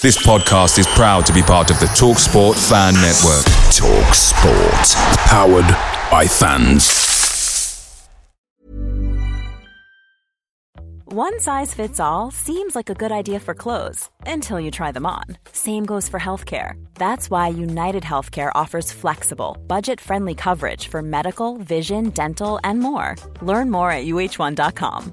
This podcast is proud to be part of the TalkSport Fan Network. TalkSport. Powered by fans. One size fits all seems like a good idea for clothes until you try them on. Same goes for healthcare. That's why United Healthcare offers flexible, budget friendly coverage for medical, vision, dental, and more. Learn more at uh1.com.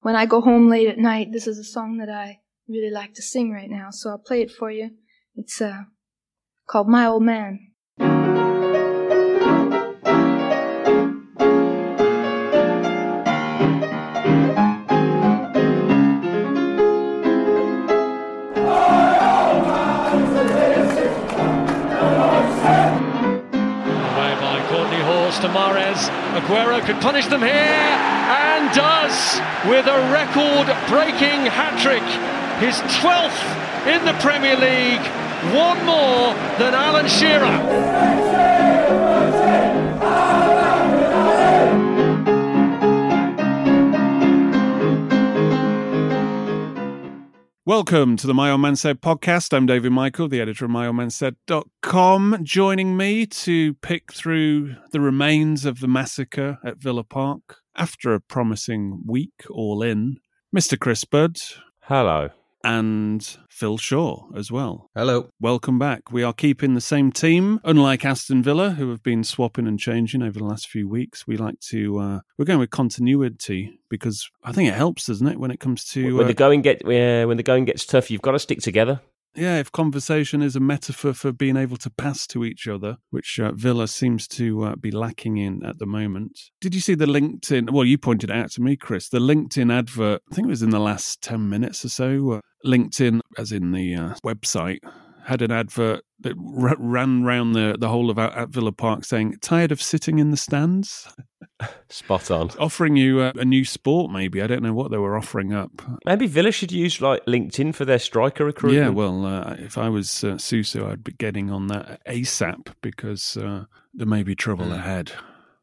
When I go home late at night, this is a song that I really like to sing right now, so I'll play it for you. It's uh, called My Old Man. To Mahrez. Aguero could punish them here and does with a record breaking hat trick. His 12th in the Premier League, one more than Alan Shearer. Welcome to the My Old Man Said podcast. I'm David Michael, the editor of myoldmansaid.com. Joining me to pick through the remains of the massacre at Villa Park after a promising week all in, Mr. Chris Budd Hello. And Phil Shaw as well. Hello. Welcome back. We are keeping the same team, unlike Aston Villa, who have been swapping and changing over the last few weeks. We like to uh, we're going with continuity because I think it helps, doesn't it, when it comes to when uh, the going get yeah, when the going gets tough, you've got to stick together. yeah, if conversation is a metaphor for being able to pass to each other, which uh, Villa seems to uh, be lacking in at the moment. Did you see the LinkedIn? Well, you pointed it out to me, Chris. The LinkedIn advert. I think it was in the last ten minutes or so. Uh, LinkedIn, as in the uh, website, had an advert that r- ran round the the whole of at at Villa Park saying, "Tired of sitting in the stands." Spot on. Offering you a, a new sport, maybe. I don't know what they were offering up. Maybe Villa should use like LinkedIn for their striker recruitment. Yeah, well, uh, if I was uh, Suso, I'd be getting on that ASAP because uh, there may be trouble ahead.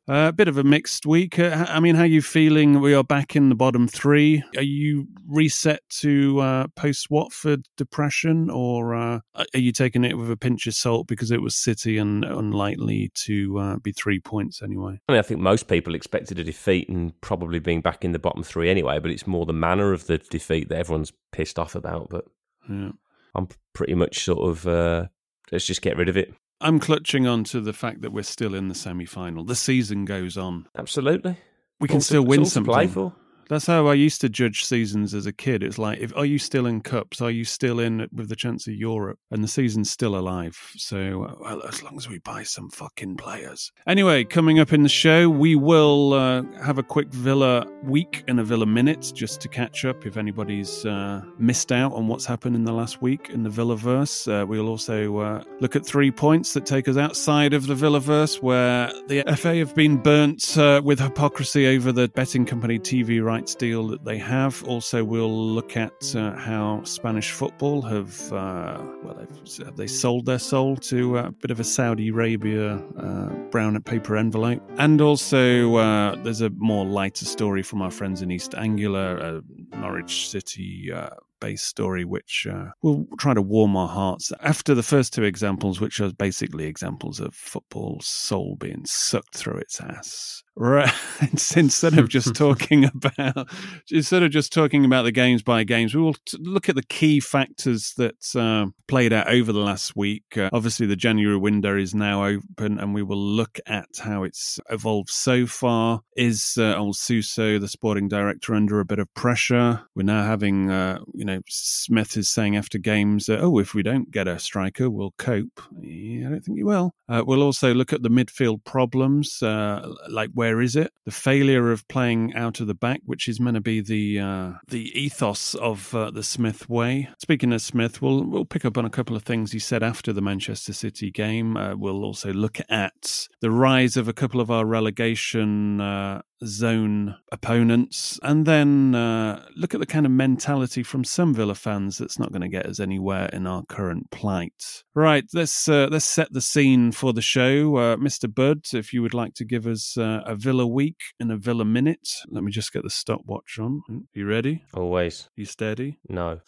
A bit of a mixed week. Uh, I mean, how are you feeling? We are back in the bottom three. Are you reset to uh, post Watford depression, or uh, are you taking it with a pinch of salt because it was City and unlikely to uh, be three points anyway? I mean, I think most people expected a defeat and probably being back in the bottom three anyway. But it's more the manner of the defeat that everyone's pissed off about. But Yeah. I'm pretty much sort of uh, let's just get rid of it. I'm clutching on to the fact that we're still in the semi final. The season goes on. Absolutely. We can all still to- win it's all to play something. That's how I used to judge seasons as a kid. It's like, if are you still in cups? Are you still in with the chance of Europe? And the season's still alive. So, well, as long as we buy some fucking players. Anyway, coming up in the show, we will uh, have a quick Villa week and a Villa minute just to catch up if anybody's uh, missed out on what's happened in the last week in the Villaverse. Uh, we'll also uh, look at three points that take us outside of the Villaverse, where the FA have been burnt uh, with hypocrisy over the betting company TV rights deal that they have. Also, we'll look at uh, how Spanish football have uh, well, they've, they sold their soul to uh, a bit of a Saudi Arabia uh, brown paper envelope, and also uh, there's a more lighter story from our friends in East Anglia, Norwich City. Based story, which uh, will try to warm our hearts after the first two examples, which are basically examples of football's soul being sucked through its ass. Right. instead of just talking about, instead of just talking about the games by games, we will t- look at the key factors that uh, played out over the last week. Uh, obviously, the January window is now open, and we will look at how it's evolved so far. Is uh, old Suso, the sporting director, under a bit of pressure? We're now having, uh, you know, Smith is saying after games, uh, oh, if we don't get a striker, we'll cope. Yeah, I don't think he will. Uh, we'll also look at the midfield problems, uh, like where is it? The failure of playing out of the back, which is meant to be the uh, the ethos of uh, the Smith way. Speaking of Smith, we'll we'll pick up on a couple of things he said after the Manchester City game. Uh, we'll also look at the rise of a couple of our relegation uh, zone opponents, and then uh, look at the kind of mentality from some Villa fans that's not going to get us anywhere in our current plight. Right, let's uh, let's set the scene for the show, uh, Mr. Bud. If you would like to give us uh, a Villa week and a Villa minute, let me just get the stopwatch on. You ready? Always. You steady? No.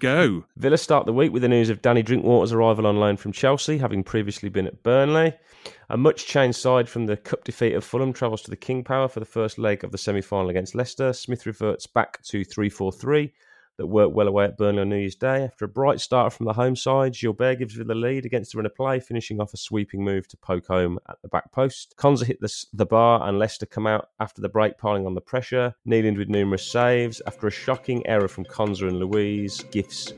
Go. Villa start the week with the news of Danny Drinkwater's arrival on loan from Chelsea, having previously been at Burnley. A much changed side from the cup defeat of Fulham travels to the King Power for the first leg of the semi final against Leicester. Smith reverts back to 3 4 3 that worked well away at Burnley on New Year's Day. After a bright start from the home side, Guilbert gives Villa the lead against the run of play, finishing off a sweeping move to poke home at the back post. Konsa hit the, the bar and Leicester come out after the break, piling on the pressure. Nyland with numerous saves. After a shocking error from Konsa and Luiz, gifts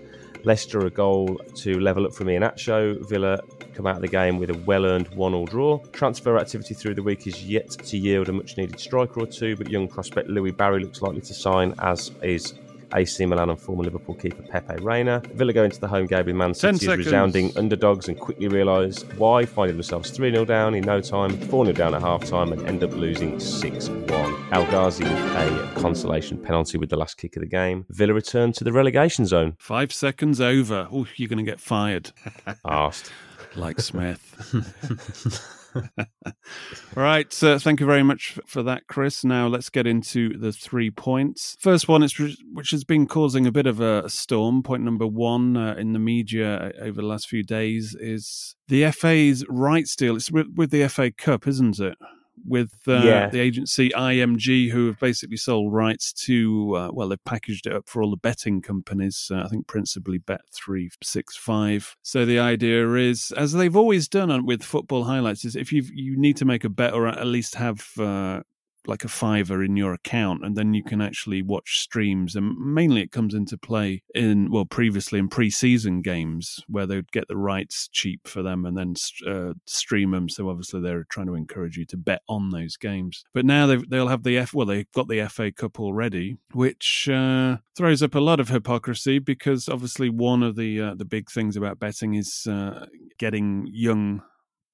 Leicester a goal to level up for me from Iheanacho. Villa come out of the game with a well-earned one-all draw. Transfer activity through the week is yet to yield a much-needed striker or two, but young prospect Louie Barry looks likely to sign, as is AC Milan and former Liverpool keeper Pepe Reina. Villa go into the home game with Man City as resounding underdogs and quickly realise why, finding themselves 3 0 down in no time, 4 0 down at half time, and end up losing 6 1. El Ghazi a consolation penalty with the last kick of the game. Villa return to the relegation zone. Five seconds over. Oh, you're going to get fired. Asked. like Smith. right. So thank you very much for that, Chris. Now let's get into the three points. First one, is, which has been causing a bit of a storm. Point number one uh, in the media uh, over the last few days is the FA's rights deal. It's with, with the FA Cup, isn't it? With uh, yeah. the agency IMG, who have basically sold rights to, uh, well, they've packaged it up for all the betting companies, uh, I think principally Bet365. So the idea is, as they've always done with football highlights, is if you you need to make a bet or at least have uh, like a fiver in your account and then you can actually watch streams and mainly it comes into play in well previously in pre-season games where they would get the rights cheap for them and then uh, stream them so obviously they're trying to encourage you to bet on those games. But now they'll have the F well they've got the FA Cup already which uh, throws up a lot of hypocrisy because obviously one of the uh, the big things about betting is uh, getting young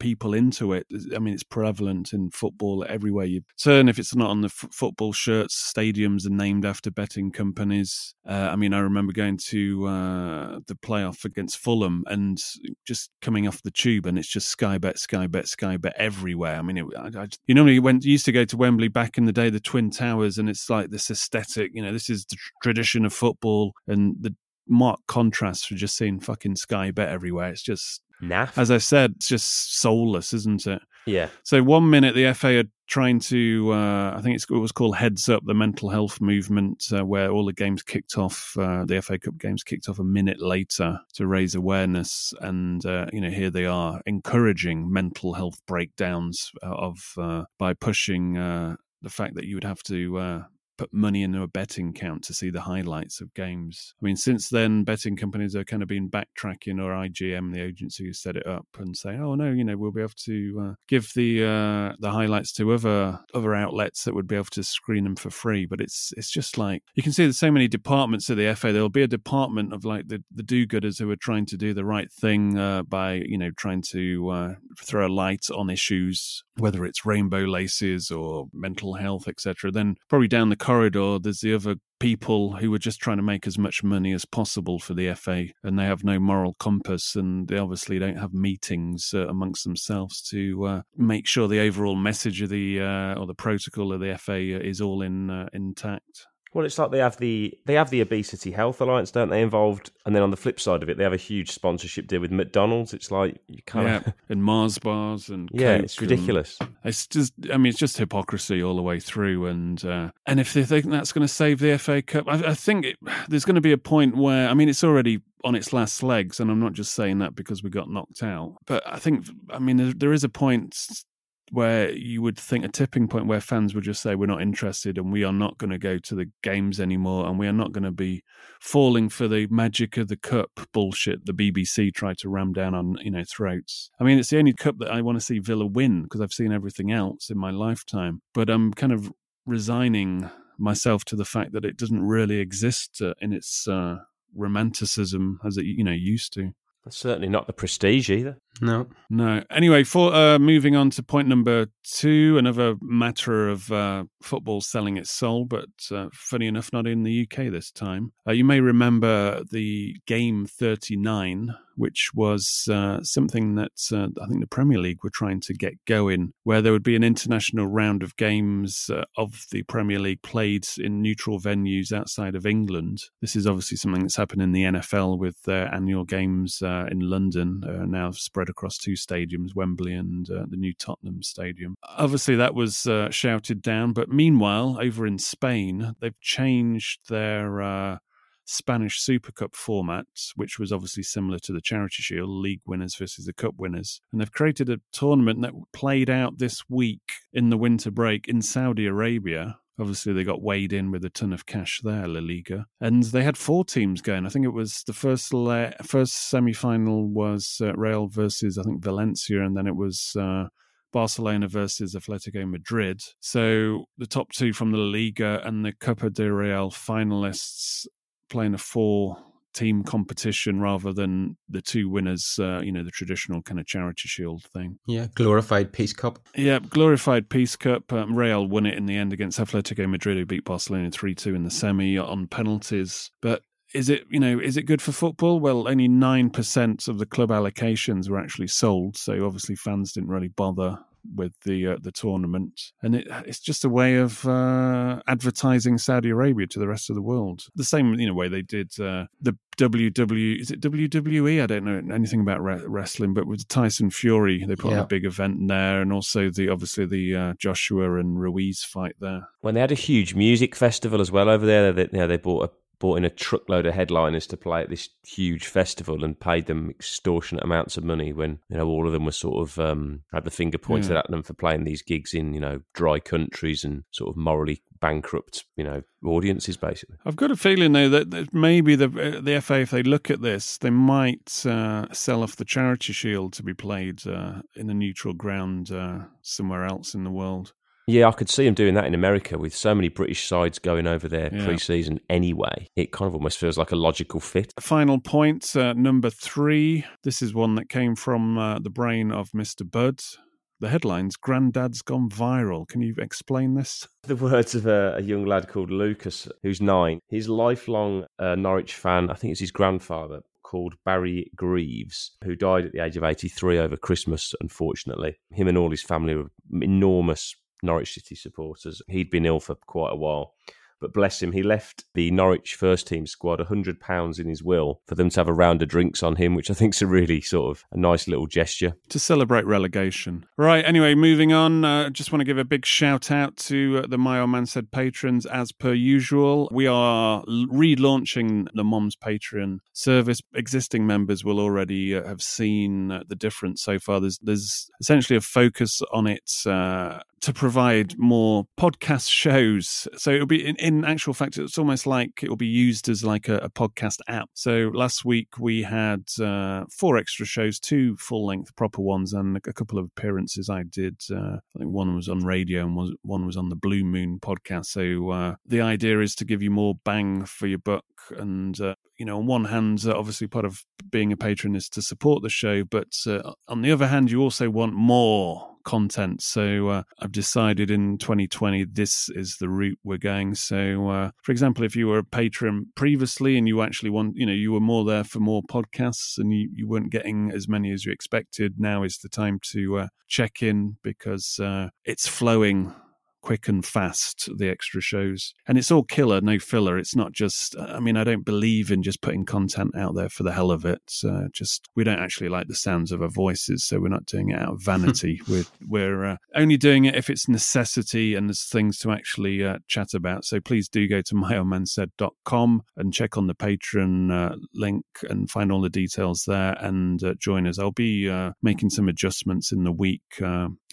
people into it. I mean, it's prevalent in football everywhere you turn. If it's not on the f- football shirts, stadiums are named after betting companies. Uh, I mean, I remember going to uh, the playoff against Fulham and just coming off the tube, and it's just Sky Bet, Sky Bet, Sky Bet everywhere. I mean, it, I, I, you normally went used to go to Wembley back in the day, the Twin Towers, and it's like this aesthetic. You know, this is the tradition of football, and the marked contrast for just seeing fucking Sky Bet everywhere. It's just Naff. As I said, it's just soulless, isn't it? Yeah. So one minute the FA are trying to, uh, I think it was called Heads Up, the mental health movement, uh, where all the games kicked off, uh, the FA Cup games kicked off a minute later to raise awareness, and uh, you know here they are encouraging mental health breakdowns uh, of uh, by pushing the fact that you would have to put money into a betting account to see the highlights of games. I mean, since then, betting companies are kind of been backtracking, or IGM, the agency who set it up, and say, "Oh no, you know, we'll be able to uh, give the uh, the highlights to other other outlets that would be able to screen them for free." But it's it's just like you can see there's so many departments of the FA. There'll be a department of like the the do-gooders who are trying to do the right thing uh, by you know trying to uh, throw a light on issues, whether it's rainbow laces or mental health, etc. Then probably down the corridor, there's the other people who are just trying to make as much money as possible for the FA, and they have no moral compass, and they obviously don't have meetings uh, amongst themselves to uh, make sure the overall message of the uh, or the protocol of the FA is all in uh, intact. Well, it's like they have the they have the obesity health alliance, don't they? Involved, and then on the flip side of it, they have a huge sponsorship deal with McDonald's. It's like you kind yeah, of and Mars bars and yeah, Coke it's ridiculous. It's just, I mean, it's just hypocrisy all the way through. And uh, and if they think that's going to save the FA Cup, I, I think it, there's going to be a point where, I mean, it's already on its last legs, and I'm not just saying that because we got knocked out, but I think, I mean, there, there is a point where you would think a tipping point where fans would just say we're not interested and we are not going to go to the games anymore and we are not going to be falling for the magic of the cup bullshit the BBC tried to ram down on you know throats. I mean, it's the only cup that I want to see Villa win because I've seen everything else in my lifetime, but I'm kind of resigning myself to the fact that it doesn't really exist uh, in its uh, romanticism as it you know used to. Certainly not the prestige either. No. No. Anyway, for uh, moving on to point number two, another matter of uh, football selling its soul, but uh, funny enough, not in the UK this time. Uh, you may remember the game 39, which was uh, something that uh, I think the Premier League were trying to get going, where there would be an international round of games of the Premier League played in neutral venues outside of England. This is obviously something that's happened in the NFL with their annual games in London, now spread across two stadiums, Wembley and uh, the new Tottenham Stadium. Obviously, that was uh, shouted down, but meanwhile, over in Spain, they've changed their. Uh, Spanish Super Cup format, which was obviously similar to the Charity Shield, league winners versus the cup winners. And they've created a tournament that played out this week in the winter break in Saudi Arabia, Obviously, they got weighed in with a ton of cash there, La Liga, and they had four teams going. I think it was the first le- first semi final was uh, Real versus I think Valencia, and then it was. Uh, Barcelona versus Atletico Madrid. So the top two from the La Liga and the Copa del Real finalists playing a four team competition rather than the two winners, uh, you know, the traditional kind of charity shield thing. Yeah, glorified Peace Cup. Yeah, glorified Peace Cup. Um, Real won it in the end against Atletico Madrid, who beat Barcelona 3 2 in the semi on penalties. But is it you know is it good for football well only 9% of the club allocations were actually sold so obviously fans didn't really bother with the uh, the tournament, and it, it's just a way of uh, advertising Saudi Arabia to the rest of the world. The same you know way they did uh, the WW is it WWE? I don't know anything about re- wrestling, but with Tyson Fury, they put yeah. on a big event there, and also the obviously the uh, Joshua and Ruiz fight there. When they had a huge music festival as well over there, that you know, they bought a brought in a truckload of headliners to play at this huge festival and paid them extortionate amounts of money when you know all of them were sort of um, had the finger pointed yeah. at them for playing these gigs in you know dry countries and sort of morally bankrupt you know audiences basically. I've got a feeling though that, that maybe the uh, the FA if they look at this they might uh, sell off the charity shield to be played uh, in a neutral ground uh, somewhere else in the world. Yeah, I could see him doing that in America with so many British sides going over there yeah. pre-season anyway. It kind of almost feels like a logical fit. Final point, uh, number three. This is one that came from uh, the brain of Mr. Bud. The headlines Granddad's gone viral. Can you explain this? The words of a, a young lad called Lucas, who's nine. He's lifelong uh, Norwich fan. I think it's his grandfather called Barry Greaves, who died at the age of 83 over Christmas, unfortunately. Him and all his family were enormous Norwich City supporters. He'd been ill for quite a while. But bless him, he left the Norwich first team squad £100 in his will for them to have a round of drinks on him, which I think is a really sort of a nice little gesture. To celebrate relegation. Right, anyway, moving on. I uh, just want to give a big shout out to uh, the My Old Man Said patrons as per usual. We are relaunching the Moms Patreon service. Existing members will already uh, have seen uh, the difference so far. There's, there's essentially a focus on it to provide more podcast shows. So it'll be in, in actual fact, it's almost like it will be used as like a, a podcast app. So last week we had uh, four extra shows, two full length proper ones, and a couple of appearances I did. Uh, I think one was on radio and was, one was on the Blue Moon podcast. So uh, the idea is to give you more bang for your buck. And, uh, you know, on one hand, uh, obviously part of being a patron is to support the show, but uh, on the other hand, you also want more content. So uh, I've decided in 2020 this is the route we're going. So, uh, for example, if you were a patron previously and you actually want, you know, you were more there for more podcasts and you, you weren't getting as many as you expected, now is the time to uh, check in because uh, it's flowing quick and fast, the extra shows. And it's all killer, no filler. It's not just, I mean, I don't believe in just putting content out there for the hell of it. Uh, just, we don't actually like the sounds of our voices, so we're not doing it out of vanity. we're we're uh, only doing it if it's necessity and there's things to actually uh, chat about. So please do go to myoldmansaid.com and check on the Patreon uh, link and find all the details there and uh, join us. I'll be uh, making some adjustments in the week.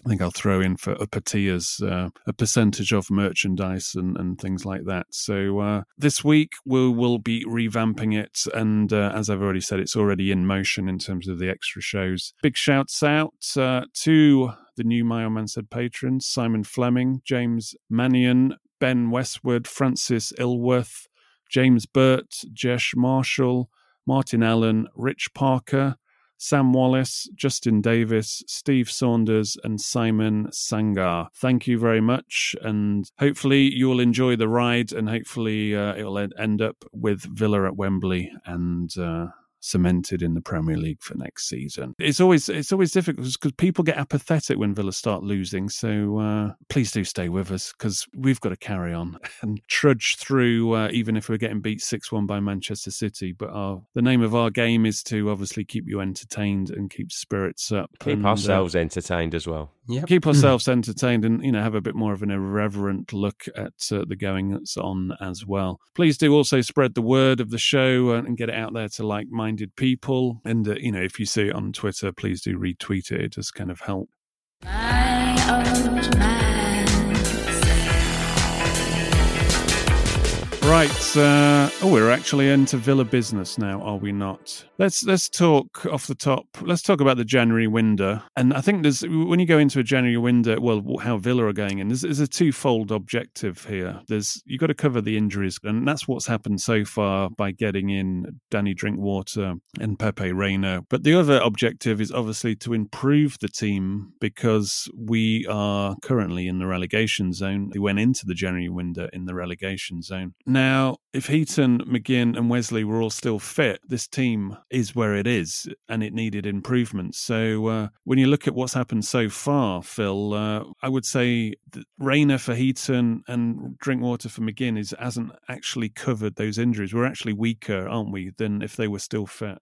I think I'll throw in for upper tiers uh, percentage of merchandise and, and things like that. So uh, this week we will be revamping it, and uh, as I've already said, it's already in motion in terms of the extra shows. Big shouts out uh, to the new My Old Man Said patrons Simon Fleming, James Mannion, Ben Westwood, Francis Ilworth, James Burt, Jesh Marshall, Martin Allen, Rich Parker, Sam Wallace, Justin Davis, Steve Saunders, and Simon Sangar. Thank you very much, and hopefully you'll enjoy the ride, and hopefully uh, it'll end up with Villa at Wembley and. Uh, cemented in the Premier League for next season. It's always it's always difficult because people get apathetic when Villa start losing. So uh, please do stay with us because we've got to carry on and trudge through, uh, even if we're getting beat six one by Manchester City. But our, the name of our game is to obviously keep you entertained and keep spirits up. Keep and, ourselves uh, entertained as well. Yep. Keep ourselves entertained and you know have a bit more of an irreverent look at uh, the going that's on as well. Please do also spread the word of the show and get it out there to like-minded people. And, uh, you know, if you see it on Twitter, please do retweet it. It does kind of help. Right. Uh, oh, we're actually into Villa business now, are we not? Let's let's talk off the top. Let's talk about the January window. And I think there's when you go into a January window, well, how Villa are going in. There's, there's a twofold objective here. There's you've got to cover the injuries, and that's what's happened so far by getting in Danny Drinkwater and Pepe Reina. But the other objective is obviously to improve the team because we are currently in the relegation zone. We went into the January window in the relegation zone. Now, now, if Heaton, McGinn, and Wesley were all still fit, this team is where it is, and it needed improvement. So, uh, when you look at what's happened so far, Phil, uh, I would say Reina for Heaton and Drinkwater for McGinn is hasn't actually covered those injuries. We're actually weaker, aren't we, than if they were still fit?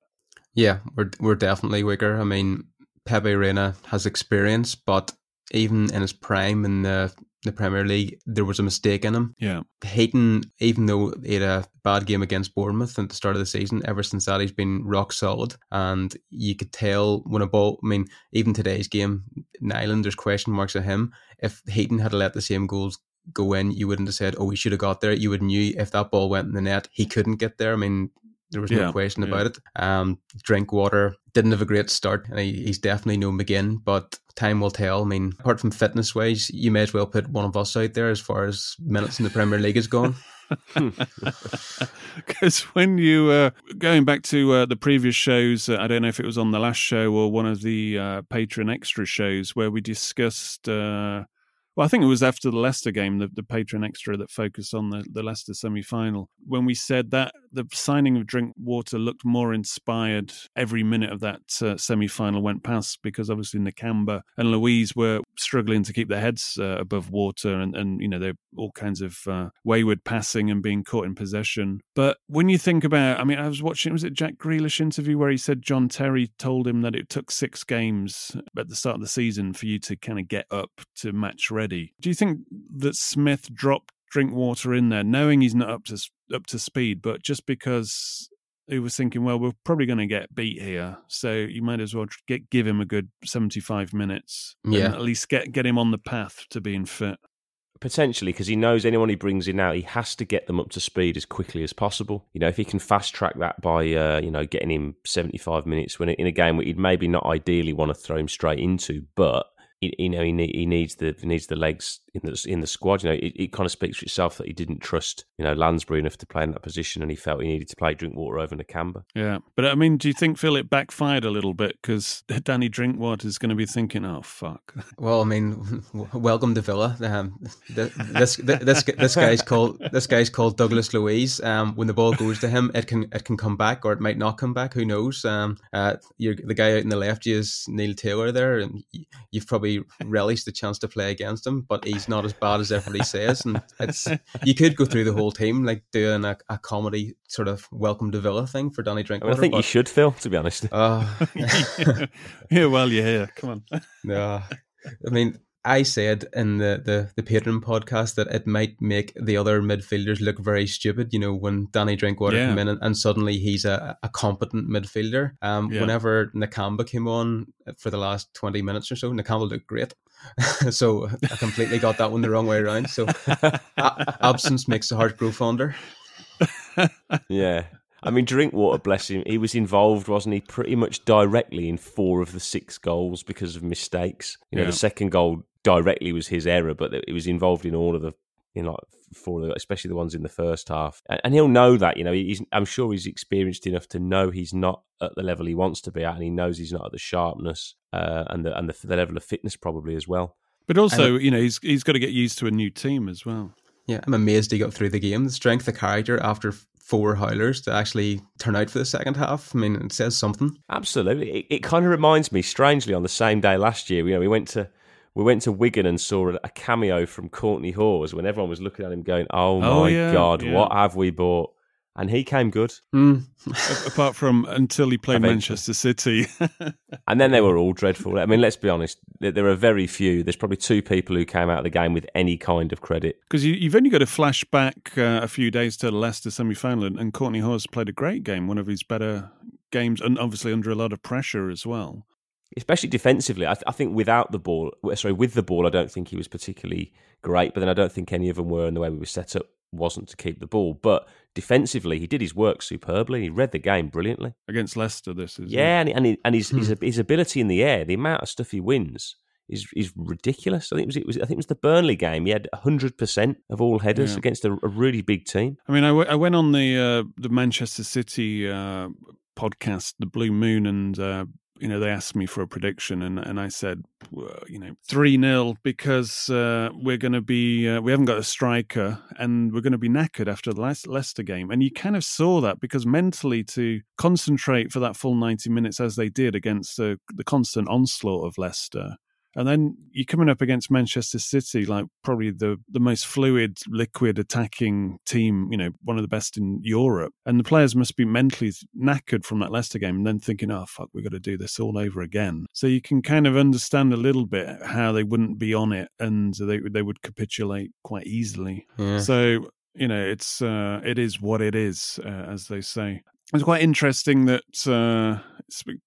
Yeah, we're we're definitely weaker. I mean, Pepe Reina has experience, but even in his prime in the the Premier League, there was a mistake in him. Yeah. Heaton, even though he had a bad game against Bournemouth at the start of the season, ever since that he's been rock solid. And you could tell when a ball, I mean, even today's game, Nyland, there's question marks at him. If Heaton had let the same goals go in, you wouldn't have said, oh, he should have got there. You would knew if that ball went in the net, he couldn't get there. I mean, there was no yeah, question yeah. about it. Um, Drinkwater didn't have a great start, and he, he's definitely no McGinn, but time will tell. I mean, apart from fitness wise, you may as well put one of us out there as far as minutes in the Premier League is gone. Because when you uh, going back to uh, the previous shows, uh, I don't know if it was on the last show or one of the uh, Patreon extra shows where we discussed uh, well, I think it was after the Leicester game, the, the Patreon extra that focused on the, the Leicester semi final, when we said that the signing of Drinkwater looked more inspired every minute of that uh, semi final went past because obviously Nakamba and Luiz were struggling to keep their heads uh, above water and, and, you know, they're all kinds of uh, wayward passing and being caught in possession. But when you think about, I mean, I was watching, was it Jack Grealish interview where he said John Terry told him that it took six games at the start of the season for you to kind of get up to match ready do you think that Smith dropped Drinkwater in there, knowing he's not up to up to speed, but just because he was thinking, well, we're probably going to get beat here, so you might as well get give him a good seventy-five minutes, yeah, at least get get him on the path to being fit. Potentially, because he knows anyone he brings in now, he has to get them up to speed as quickly as possible. You know, if he can fast track that by, uh, you know, getting him seventy-five minutes when in a game where he'd maybe not ideally want to throw him straight into, but you know he, he needs the he needs the legs in the in the squad. You know, it, it, kind of speaks for itself that he didn't trust you know Lansbury enough to play in that position, and he felt he needed to play Drinkwater over Nakamba. Yeah, but I mean, do you think Phil it backfired a little bit because Danny Drinkwater is going to be thinking, "Oh fuck." Well, I mean, welcome to Villa. Um, this, this this this guy's called this guy's called Douglas Luiz. Um, when the ball goes to him, it can it can come back or it might not come back. Who knows? Um, uh, the guy out in the left is Neil Taylor there, and you've probably probably relish the chance to play against him, but he's not as bad as everybody says. And it's you could go through the whole team like doing a, a comedy sort of welcome to Villa thing for Danny I, Drinkwater. mean, I think but, you should, Phil. To be honest, Uh, yeah, well, you're here. Come on. no, I mean, I said in the, the, the Patreon podcast that it might make the other midfielders look very stupid, you know, when Danny Drinkwater Yeah. came in and, and suddenly he's a, a competent midfielder. Um, Yeah. Whenever Nakamba came on for the last 20 minutes or so, Nakamba looked great. so I completely got that one the wrong way around. So a- absence makes the heart grow fonder. yeah. I mean, Drinkwater, bless him, he was involved, wasn't he? Pretty much directly in four of the six goals because of mistakes. You know, Yeah. the second goal directly was his error, but it was involved in all of the, in like four, of the, especially the ones in the first half. And, and he'll know that. You know, he's, I'm sure he's experienced enough to know he's not at the level he wants to be at, and he knows he's not at the sharpness uh, and the and the, the level of fitness probably as well. But also, you know, he's he's got to get used to a new team as well. Yeah, I'm amazed he got through the game. The strength of character after four howlers to actually turn out for the second half. I mean, it says something. Absolutely. It, it kind of reminds me, strangely, on the same day last year, you know, we went to we went to Wigan and saw a, a cameo from Kortney Hause when everyone was looking at him going, "Oh my Oh, yeah, god, yeah. what have we bought?" And he came good. Mm. Apart from until he played Eventually. Manchester City. And then they were all dreadful. I mean, let's be honest, there, there are very few. There's probably two people who came out of the game with any kind of credit. Because you, you've only got to flash back uh, a few days to the Leicester semi final, and, and Kortney Hause played a great game, one of his better games, and obviously under a lot of pressure as well. Especially defensively. I, th- I think without the ball, sorry, with the ball, I don't think he was particularly great. But then I don't think any of them were, and the way we were set up wasn't to keep the ball. But defensively, he did his work superbly. He read the game brilliantly. Against Leicester, this is. Yeah, and and, he, and his, his his ability in the air, the amount of stuff he wins. Is, is ridiculous. I think it was, it was I think it was the Burnley game. He had hundred percent of all headers Yeah. against a, a really big team. I mean, I, w- I went on the uh, the Manchester City uh, podcast, the Blue Moon, and uh, you know they asked me for a prediction, and and I said, you know, three 0 because uh, we're going to be uh, we haven't got a striker, and we're going to be knackered after the last Leicester game, and you kind of saw that because mentally to concentrate for that full ninety minutes as they did against the the constant onslaught of Leicester. And then you're coming up against Manchester City, like probably the, the most fluid, liquid attacking team, you know, one of the best in Europe. And the players must be mentally knackered from that Leicester game and then thinking, oh, fuck, we've got to do this all over again. So you can kind of understand a little bit how they wouldn't be on it and they, they would capitulate quite easily. Yeah. So, you know, it's uh, it is what it is, uh, as they say. It's quite interesting that uh,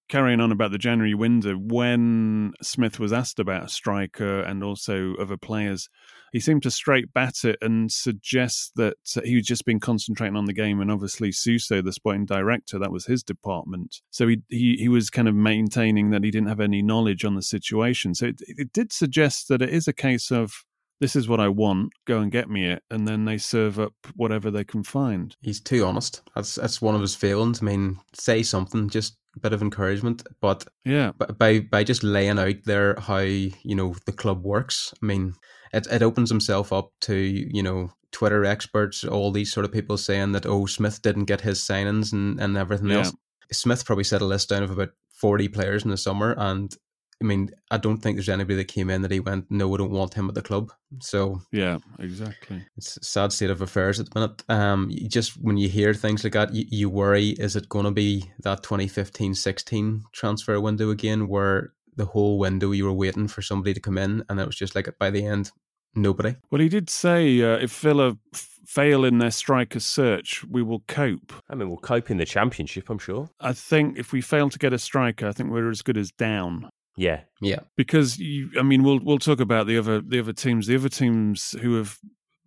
carrying on about the January window, when Smith was asked about a striker and also other players, he seemed to straight bat it and suggest that he was just been concentrating on the game. And obviously, Suso, the sporting director, that was his department. So he he, he was kind of maintaining that he didn't have any knowledge on the situation. So it, it did suggest that it is a case of this is what I want, go and get me it, and then they serve up whatever they can find. He's too honest. That's that's one of his failings. I mean, say something, just a bit of encouragement. But Yeah. by by just laying out there how you know the club works, I mean, it it opens himself up to you know Twitter experts, all these sort of people saying that oh Smith didn't get his signings and and everything Yeah. else. Smith probably set a list down of about forty players in the summer, and I mean, I don't think there's anybody that came in that he went, no, we don't want him at the club. So Yeah, exactly. it's a sad state of affairs at the minute. Um, you just when you hear things like that, you, you worry: is it going to be that 2015-16 transfer window again, where the whole window you were waiting for somebody to come in, and it was just like by the end, nobody. Well, he did say uh, if Villa f- fail in their striker search, we will cope. I mean, we'll cope in the championship, I'm sure. I think if we fail to get a striker, I think we're as good as down. Yeah, Yeah, Because you, I mean, we'll we'll talk about the other the other teams. The other teams who have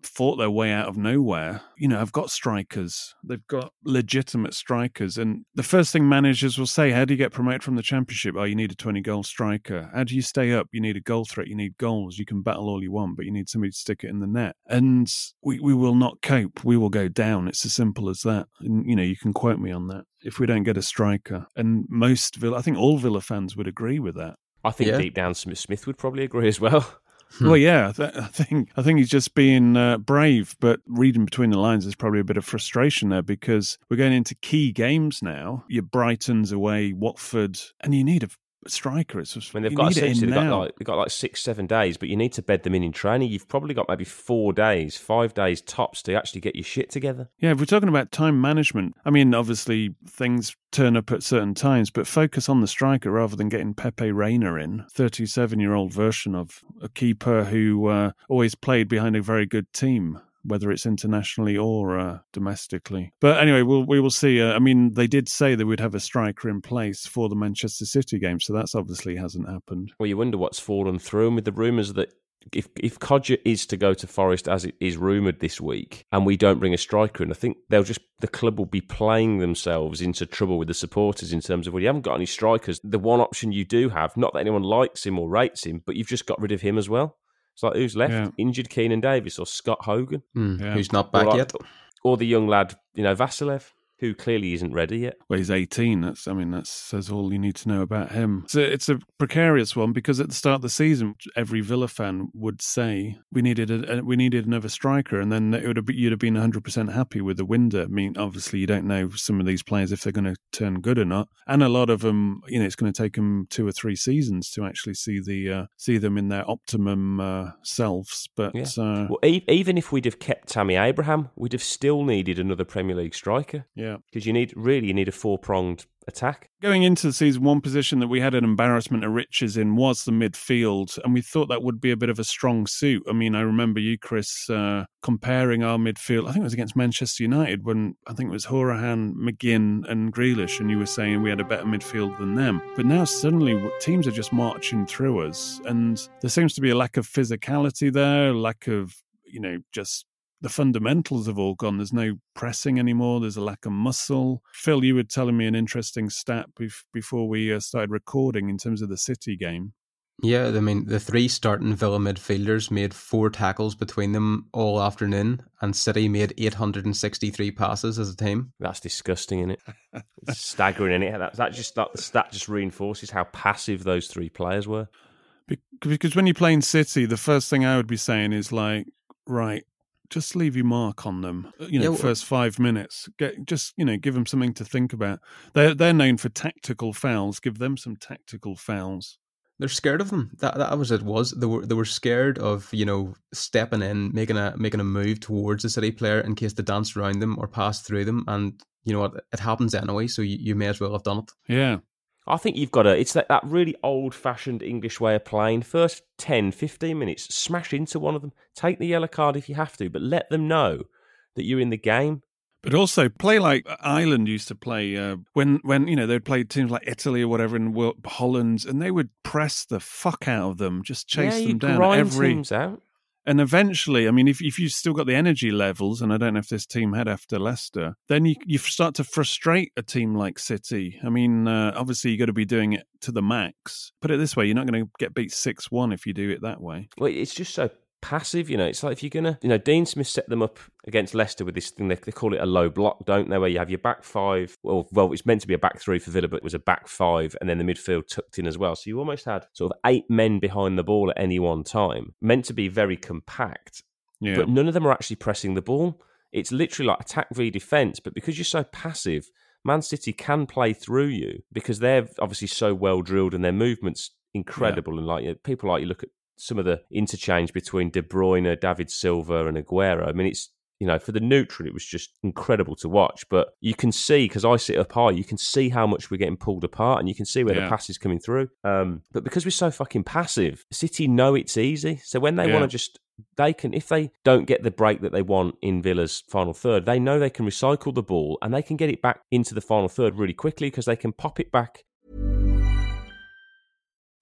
fought their way out of nowhere, you know, have got strikers. They've got legitimate strikers. And the first thing managers will say, how do you get promoted from the championship? Oh, you need a 20 goal striker. How do you stay up? You need a goal threat. You need goals. You can battle all you want, but you need somebody to stick it in the net. And we, we will not cope. We will go down. It's as simple as that. And, you know, you can quote me on that if we don't get a striker. And most Villa, I think all Villa fans would agree with that. I think Yeah. deep down Smith, Smith would probably agree as well. Well, yeah, I, th- I think I think he's just being uh, brave, but reading between the lines, there's probably a bit of frustration there because we're going into key games now. Your Brighton's away, Watford, and you need a, striker. It's just, I mean, they've got need it in essentially they've got like they've got like six, seven days, but you need to bed them in in training. You've probably got maybe four days, five days tops to actually get your shit together. Yeah, if we're talking about time management, I mean, obviously things turn up at certain times, but focus on the striker rather than getting Pepe Reina in, 37 year old version of a keeper who uh, always played behind a very good team. Whether it's internationally or uh, domestically, but anyway, we'll we will see. Uh, I mean, they did say they would have a striker in place for the Manchester City game, so that's obviously hasn't happened. Well, you wonder what's fallen through, and with the rumours that if if Kodjia is to go to Forest as it is rumoured this week, and we don't bring a striker in, I think they'll just the club will be playing themselves into trouble with the supporters in terms of well, you haven't got any strikers. The one option you do have, not that anyone likes him or rates him, but you've just got rid of him as well. It's like who's left? Yeah. Injured Keinan Davis or Scott Hogan, Hmm, Yeah. Who's not or, back like- yet? or the young lad, you know, Vassilev, who clearly isn't ready yet. Well, he's 18. That's, I mean, that says all you need to know about him. So it's a precarious one because at the start of the season, every Villa fan would say we needed a, we needed another striker, and then it would have, you'd have been 100 percent happy with the window. I mean, obviously, you don't know some of these players if they're going to turn good or not, and a lot of them, you know, it's going to take them two or three seasons to actually see the uh, see them in their optimum uh, selves. But Yeah. uh, Well, e- even if we'd have kept Tammy Abraham, we'd have still needed another Premier League striker yeah. Because you need really you need a four pronged attack. Going into the season, one position that we had an embarrassment of riches in was the midfield, and we thought that would be a bit of a strong suit. I mean, I remember you, Chris, uh, comparing our midfield. I think it was against Manchester United when I think it was Hourihane, McGinn, and Grealish, and you were saying we had a better midfield than them. But now suddenly teams are just marching through us, and there seems to be a lack of physicality there, lack of you know just the fundamentals have all gone. There's no pressing anymore. There's a lack of muscle. Phil, you were telling me an interesting stat bef- before we uh, started recording in terms of the City game. Yeah, I mean, the three starting Villa midfielders made four tackles between them all afternoon, and City made 863 passes as a team. That's disgusting, isn't it? It's staggering, is it? That, that just that stat just reinforces how passive those three players were. Because when you're playing City, the first thing I would be saying is like, right, just leave your mark on them. Uh, You know, Yeah, well- first five minutes, get just you know, give them something to think about. They're they're known for tactical fouls. Give them some tactical fouls. They're scared of them. That that was it. Was they were they were scared of you know stepping in, making a making a move towards the City player in case they danced around them or passed through them, and you know what, it happens anyway. So you, you may as well have done it. Yeah, I think you've got to, it's that, that really old fashioned English way of playing. First 10, 15 minutes, smash into one of them, take the yellow card if you have to, but let them know that you're in the game. But also play like Ireland used to play uh, when when you know they'd play teams like Italy or whatever in World, Holland, and they would press the fuck out of them, just chase yeah, them down every. teams out. And eventually, I mean, if if you've still got the energy levels, and I don't know if this team had after Leicester, then you you start to frustrate a team like City. I mean, uh, obviously you've got to be doing it to the max. Put it this way, you're not going to get beat six one if you do it that way. Well, it's just so passive, you know. It's like if you're gonna, you know, Dean Smith set them up against Leicester with this thing. They, they call it a low block, don't they? Where you have your back five. Well, well, it's meant to be a back three for Villa, but it was a back five, and then the midfield tucked in as well. So you almost had sort of eight men behind the ball at any one time, meant to be very compact, Yeah, but none of them are actually pressing the ball. It's literally like attack v defense, but because you're so passive, Man City can play through you because they're obviously so well drilled and their movements incredible. And like you know, people like you look at some of the interchange between De Bruyne, David Silva, and Aguero. I mean, it's you know for the neutral, it was just incredible to watch. But you can see because I sit up high, you can see how much we're getting pulled apart, and you can see where Yeah. the pass is coming through. Um, but because we're so fucking passive, City know it's easy. So when they Yeah. want to just they can if they don't get the break that they want in Villa's final third, they know they can recycle the ball and they can get it back into the final third really quickly because they can pop it back.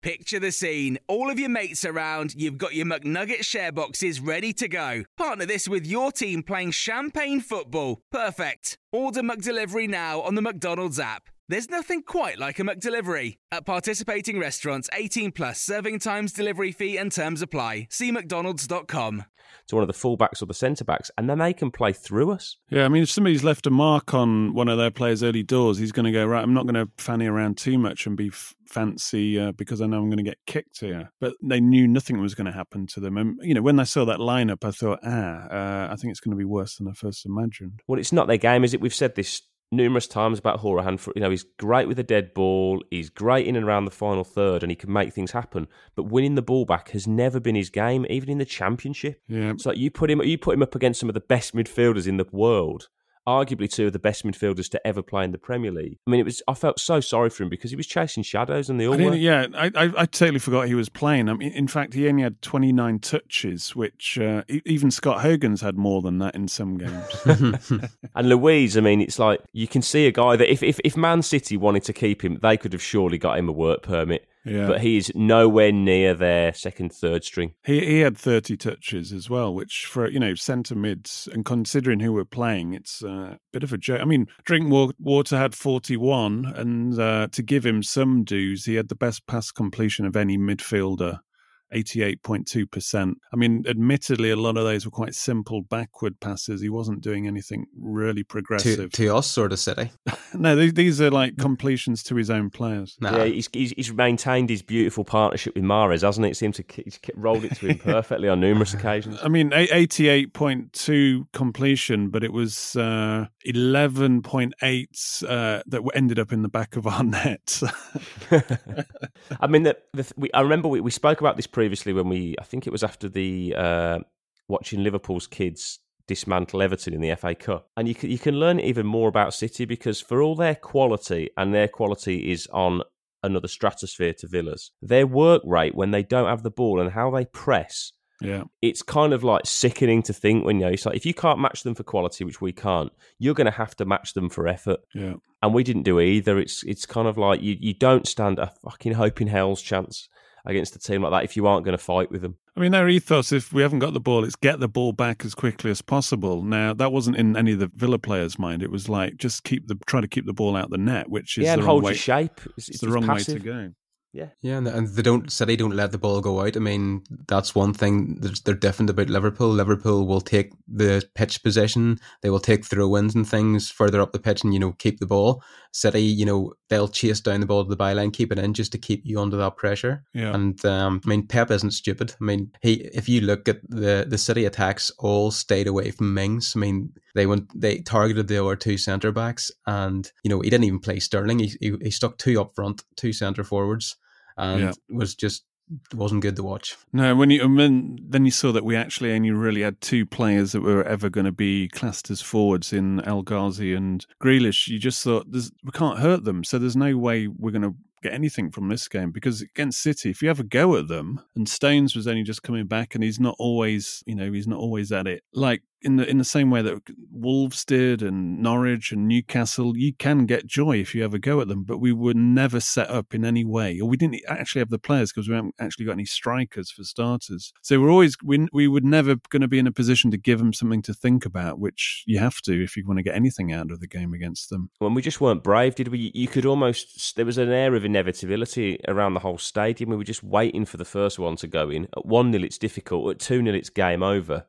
Picture the scene. All of your mates around, you've got your McNugget share boxes ready to go. Partner this with your team playing champagne football. Perfect. Order McDelivery now on the McDonald's app. There's nothing quite like a McDelivery. At participating restaurants, 18 plus serving times, delivery fee, and terms apply. See McDonald's.com. to one of the fullbacks or the centre backs, and then they can play through us. Yeah, I mean, if somebody's left a mark on one of their players' early doors, he's going to go, right, I'm not going to fanny around too much and be f- fancy uh, because I know I'm going to get kicked here. But they knew nothing was going to happen to them. And, you know, when I saw that lineup, I thought, ah, uh, I think it's going to be worse than I first imagined. Well, it's not their game, is it? We've said this numerous times about Hourihane. For, you know, he's great with a dead ball. He's great in and around the final third, and he can make things happen. But winning the ball back has never been his game, even in the championship. Yeah. So you put him, you put him up against some of the best midfielders in the world. Arguably two of the best midfielders to ever play in the Premier League. I mean, it was. I felt so sorry for him because he was chasing shadows, and the all I were. yeah, I, I, I totally forgot he was playing. I mean, in fact, he only had 29 touches, which uh, e- even Scott Hogan's had more than that in some games. And Luiz, I mean, it's like you can see a guy that if, if, if Man City wanted to keep him, they could have surely got him a work permit. Yeah. But he is nowhere near their second, third string. He he had thirty touches as well, which for you know centre mids and considering who we're playing, it's a bit of a joke. I mean, Drinkwater Water had forty one, and uh, to give him some dues, he had the best pass completion of any midfielder. 88.2%. I mean, admittedly, a lot of those were quite simple backward passes. He wasn't doing anything really progressive. to us or to City? no, these, these are like completions to his own players. Nah. Yeah, he's, he's, he's maintained his beautiful partnership with Mahrez, hasn't it? It seems to he's rolled it to him perfectly on numerous occasions. I mean, 88.2 completion, but it was uh, 11.8 uh, that ended up in the back of our net. I mean, the, the, we, I remember we, we spoke about this previously when we, I think it was after the uh, watching Liverpool's kids dismantle Everton in the FA Cup, and you can, you can learn even more about City because for all their quality, and their quality is on another stratosphere to Villa's, their work rate when they don't have the ball and how they press. yeah. It's kind of like sickening to think when you know, it's like if you can't match them for quality, which we can't, you're going to have to match them for effort Yeah. and we didn't do either. It's it's kind of like you, you don't stand a fucking hope in hell's chance against a team like that if you aren't going to fight with them. I mean, their ethos, if we haven't got the ball, it's get the ball back as quickly as possible. Now, that wasn't in any of the Villa players' mind. It was like, just keep the, try to keep the ball out the net, which is yeah, the and wrong hold way. your shape. It's It's, it's the wrong way to go. Yeah. Yeah, and- and they don't City don't let the ball go out. I mean, that's one thing that's they're different about Liverpool. Liverpool will take the pitch possession, they will take throw-ins and things further up the pitch, and you know keep the ball. City, you know, they'll chase down the ball to the byline, keep it in, just to keep you under that pressure. Yeah. And um, I mean, Pep isn't stupid. I mean, he if you look at the the City attacks, all stayed away from Mings. I mean, they went they targeted the other two centre backs, and you know he didn't even play Sterling. He he, he stuck two up front, two centre forwards, and Yeah. was just wasn't good to watch. No, when you and then then you saw that we actually only really had two players that were ever going to be classed as forwards in El Ghazi and Grealish. You just thought we can't hurt them, so there's no way we're going to get anything from this game because against City, if you have a go at them, and Stones was only just coming back, and he's not always, you know, he's not always at it. Like in the in the same way that Wolves did, and Norwich and Newcastle, you can get joy if you ever go at them, but we were never set up in any way, or we didn't actually have the players because we haven't actually got any strikers for starters. So we're always we we would never going to be in a position to give them something to think about, which you have to if you want to get anything out of the game against them. When we just weren't brave, did we? You could almost. There was an air of inevitability around the whole stadium. We were just waiting for the first one to go in. At one 0 it's difficult. At two 0 it's game over.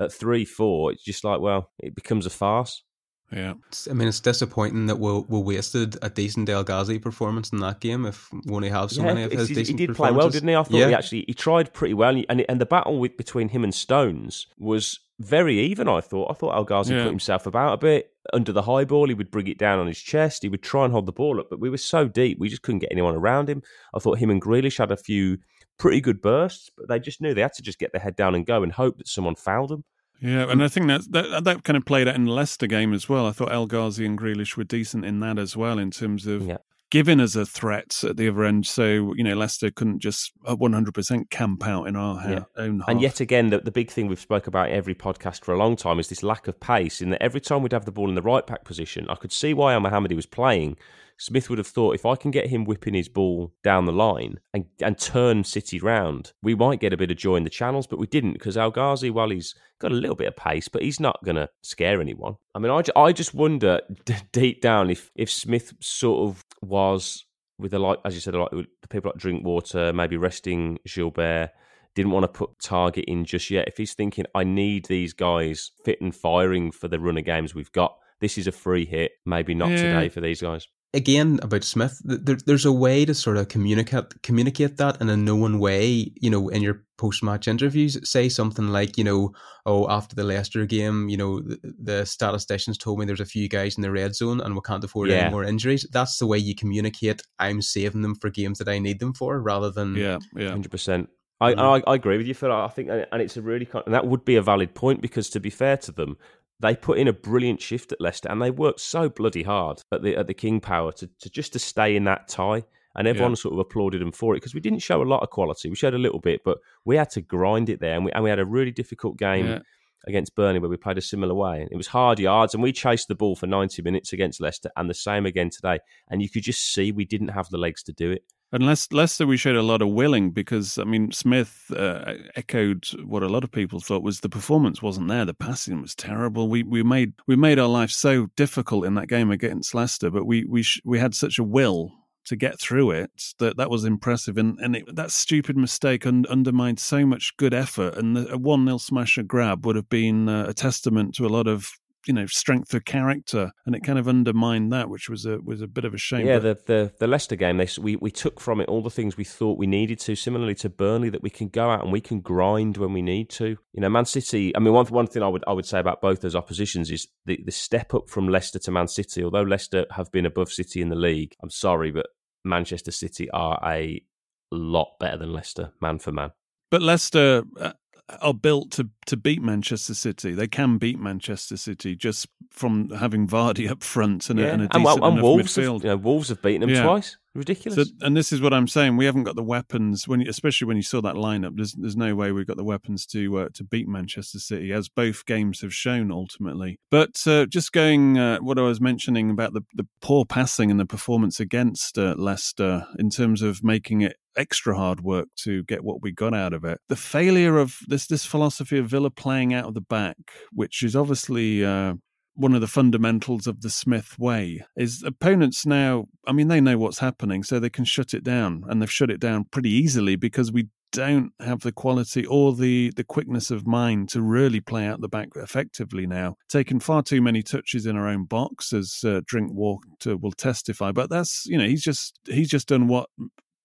At three four, it's just like well, it becomes a farce. Yeah. I mean, it's disappointing that we we wasted a decent El Ghazi performance in that game if we only have so Yeah, many of it's- his he, decent he did play well, didn't he? I thought yeah. he actually he tried pretty well, and and the battle with, between him and Stones was very even. I thought. I thought El Ghazi Yeah. put himself about a bit under the high ball. He would bring it down on his chest. He would try and hold the ball up, but we were so deep, we just couldn't get anyone around him. I thought him and Grealish had a few pretty good bursts, but they just knew they had to just get their head down and go and hope that someone fouled them. Yeah, and I think that, that that kind of played out in the Leicester game as well. I thought El Ghazi and Grealish were decent in that as well in terms of Yeah. giving us a threat at the other end. So you know, Leicester couldn't just uh, one hundred percent camp out in our Yeah. own half. And yet again, the, the big thing we've spoke about every podcast for a long time is this lack of pace. In that every time we'd have the ball in the right back position, I could see why Elmohamady was playing. Smith would have thought if I can get him whipping his ball down the line and, and turn City round, we might get a bit of joy in the channels, but we didn't because El Ghazi, while he's got a little bit of pace, but he's not going to scare anyone. I mean, I, I just wonder d- deep down if, if Smith sort of was with the like, as you said, like the people like Drinkwater, maybe resting Guilbert, didn't want to put Targett in just yet. If he's thinking, I need these guys fit and firing for the run of games we've got, this is a free hit. Maybe not Yeah. today for these guys. Again about Smith, there, there's a way to sort of communicate communicate that in a known way. You know, in your post match interviews, say something like, you know, oh, after the Leicester game, you know, the, the statisticians told me there's a few guys in the red zone and we can't afford Yeah. any more injuries. That's the way you communicate. I'm saving them for games that I need them for, rather than yeah, yeah, hundred percent. I, I I agree with you, Phil. I think, and it's a really and that would be a valid point because to be fair to them, they put in a brilliant shift at Leicester, and they worked so bloody hard at the at the King Power to, to just to stay in that tie, and everyone Yeah. sort of applauded them for it because we didn't show a lot of quality. We showed a little bit, but we had to grind it there, and we and we had a really difficult game. Yeah. Against Burnley, where we played a similar way, it was hard yards, and we chased the ball for ninety minutes against Leicester, and the same again today. And you could just see we didn't have the legs to do it. Unless Leicester, we showed a lot of willing because I mean Smith uh, echoed what a lot of people thought was the performance wasn't there. The passing was terrible. We we made we made our life so difficult in that game against Leicester, but we we sh- we had such a will to get through it that that was impressive. And and it, that stupid mistake un- undermined so much good effort. And the, a one 0 smasher grab would have been uh, a testament to a lot of you know strength of character, and it kind of undermined that, which was a was a bit of a shame. Yeah, But- the, the the Leicester game, they, we we took from it all the things we thought we needed to. Similarly to Burnley, that we can go out and we can grind when we need to. You know, Man City. I mean, one one thing I would I would say about both those oppositions is the the step up from Leicester to Man City. Although Leicester have been above City in the league, I'm sorry, but Manchester City are a lot better than Leicester, man for man. But Leicester uh, are built to to beat Manchester City. They can beat Manchester City just from having Vardy up front and, a, and a decent and, and enough Wolves, have, midfield. you know, Wolves have beaten them Yeah. twice. Ridiculous. So, and this is what I'm saying. We haven't got the weapons when, especially when you saw that lineup. There's there's no way we've got the weapons to uh, to beat Manchester City, as both games have shown ultimately. But uh, just going uh, what I was mentioning about the the poor passing and the performance against uh, Leicester in terms of making it extra hard work to get what we got out of it. The failure of this this philosophy of Villa playing out of the back, which is obviously. Uh, one of the fundamentals of the Smith way is opponents now, I mean, they know what's happening, so they can shut it down. And they've shut it down pretty easily because we don't have the quality or the, the quickness of mind to really play out the back effectively now. Taking far too many touches in our own box, as uh, Drinkwater will testify. But that's, you know, he's just he's just done what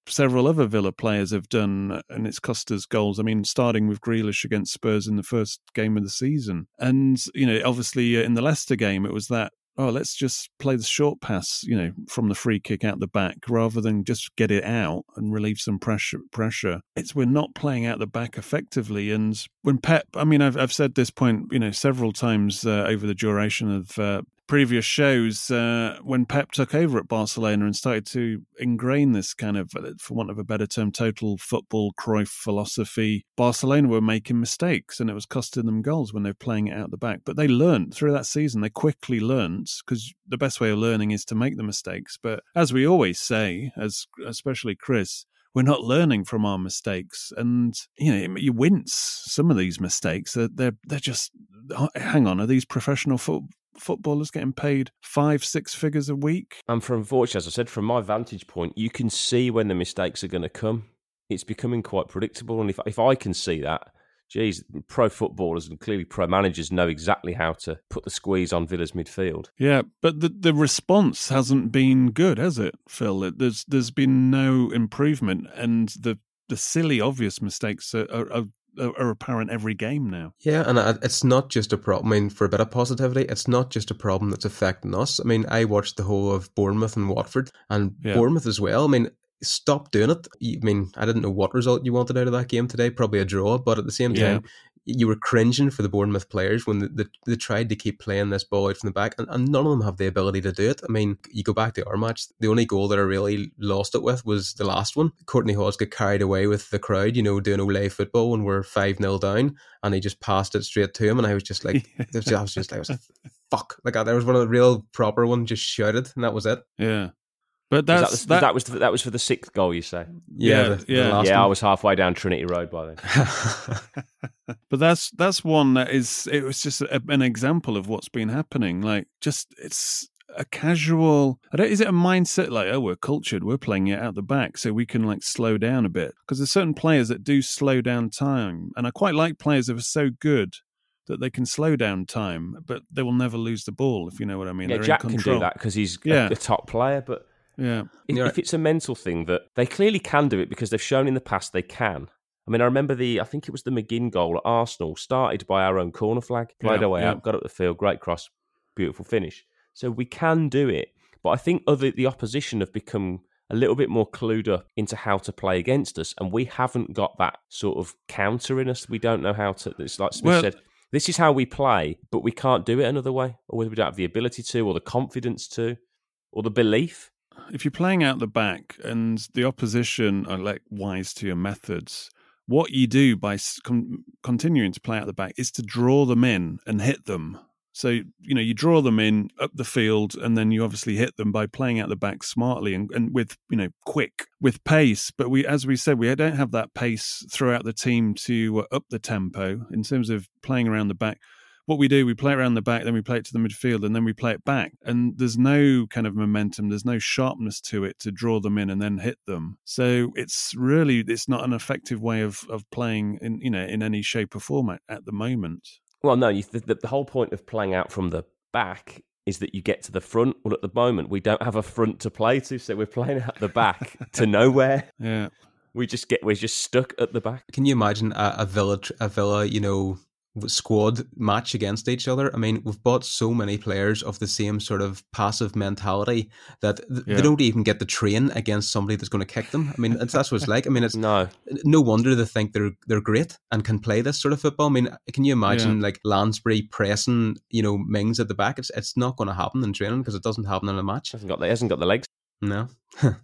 several other Villa players have done, and it's cost us goals. I mean, starting with Grealish against Spurs in the first game of the season, and you know, obviously uh, in the Leicester game, it was that. Oh, let's just play the short pass, you know, from the free kick out the back, rather than just get it out and relieve some pressure. Pressure. It's we're not playing out the back effectively, and when Pep, I mean, I've I've said this point, you know, several times uh, over the duration of uh, previous shows uh, when Pep took over at Barcelona and started to ingrain this kind of, uh, for want of a better term, total football Cruyff philosophy. Barcelona were making mistakes and it was costing them goals when they were playing it out the back. But they learned through that season. They quickly learned because the best way of learning is to make the mistakes. But as we always say, as especially Chris, we're not learning from our mistakes and you know you wince some of these mistakes they're they're, just hang on are these professional foot, footballers getting paid five six figures a week And from unfortunately, as I said, from my vantage point, you can see when the mistakes are going to come. It's becoming quite predictable, and if if I can see that, geez, pro footballers and clearly pro managers know exactly how to put the squeeze on Villa's midfield. yeah but the the response hasn't been good has it phil there's there's been no improvement and the the silly obvious mistakes are, are, are are, are apparent every game now. Yeah, and it's not just a problem. I mean, for a bit of positivity, it's not just a problem that's affecting us. I mean, I watched the whole of Bournemouth and Watford, and Yeah. Bournemouth as well. I mean, stop doing it. I mean, I didn't know what result you wanted out of that game today. Probably a draw, but at the same Yeah. time, you were cringing for the Bournemouth players when they, they, they tried to keep playing this ball out from the back, and, and none of them have the ability to do it. I mean, you go back to our match, the only goal that I really lost it with was the last one. Kortney Hause got carried away with the crowd, you know, doing Olay football when we're 5 0 down, and he just passed it straight to him, and I was just like, I was just like, I was like, fuck. Like, there was one of the real proper one just shouted, and that was it. Yeah. But Was that, the- that, was the, that was for the sixth goal. You say? Yeah, Yeah, the, the yeah. last yeah, I was halfway down Trinity Road by then. but that's that's one that is it was just a, an example of what's been happening like just it's a casual I don't, is it a mindset like oh we're cultured we're playing it out the back so we can like slow down a bit because there's certain players that do slow down time and i quite like players that are so good that they can slow down time but they will never lose the ball if you know what i mean yeah, They're in Jack can control. do that because he's a- Yeah. a, top player. But yeah if, You're if it's a mental thing that they clearly can do it because they've shown in the past they can. I mean, I remember the I think it was the McGinn goal at Arsenal started by our own corner flag, played Yeah, our way yeah. out, got up the field, great cross, beautiful finish. So we can do it, but I think other the opposition have become a little bit more clued up into how to play against us, and we haven't got that sort of counter in us. We don't know how to. It's like Smith Well- said. This is how we play, but we can't do it another way, or we don't have the ability to, or the confidence to, or the belief. If you're playing out the back and the opposition are like wise to your methods, what you do by con- continuing to play out the back is to draw them in and hit them. So you know you draw them in up the field, and then you obviously hit them by playing out the back smartly and, and with you know quick with pace. But we, as we said, we don't have that pace throughout the team to uh, up the tempo in terms of playing around the back what we do, we play it around the back, then we play it to the midfield, and then we play it back. And there's no kind of momentum, there's no sharpness to it to draw them in and then hit them. So it's really it's not an effective way of of playing in you know in any shape or form at, at the moment. Well, no, you, the, the whole point of playing out from the back is that you get to the front. Well, at the moment, we don't have a front to play to, so we're playing out the back to nowhere. Yeah. We just get we're just stuck at the back. Can you imagine a, a Villa, a Villa, you know, squad match against each other? I mean, we've bought so many players of the same sort of passive mentality that th- Yeah. they don't even get the train against somebody that's going to kick them. I mean, it's, that's what it's like. I mean, it's No, no wonder they think they're they're great and can play this sort of football. I mean, can you imagine like Lansbury pressing, you know, Mings at the back? It's it's not going to happen in training because it doesn't happen in a match. hasn't got the hasn't got the legs. No.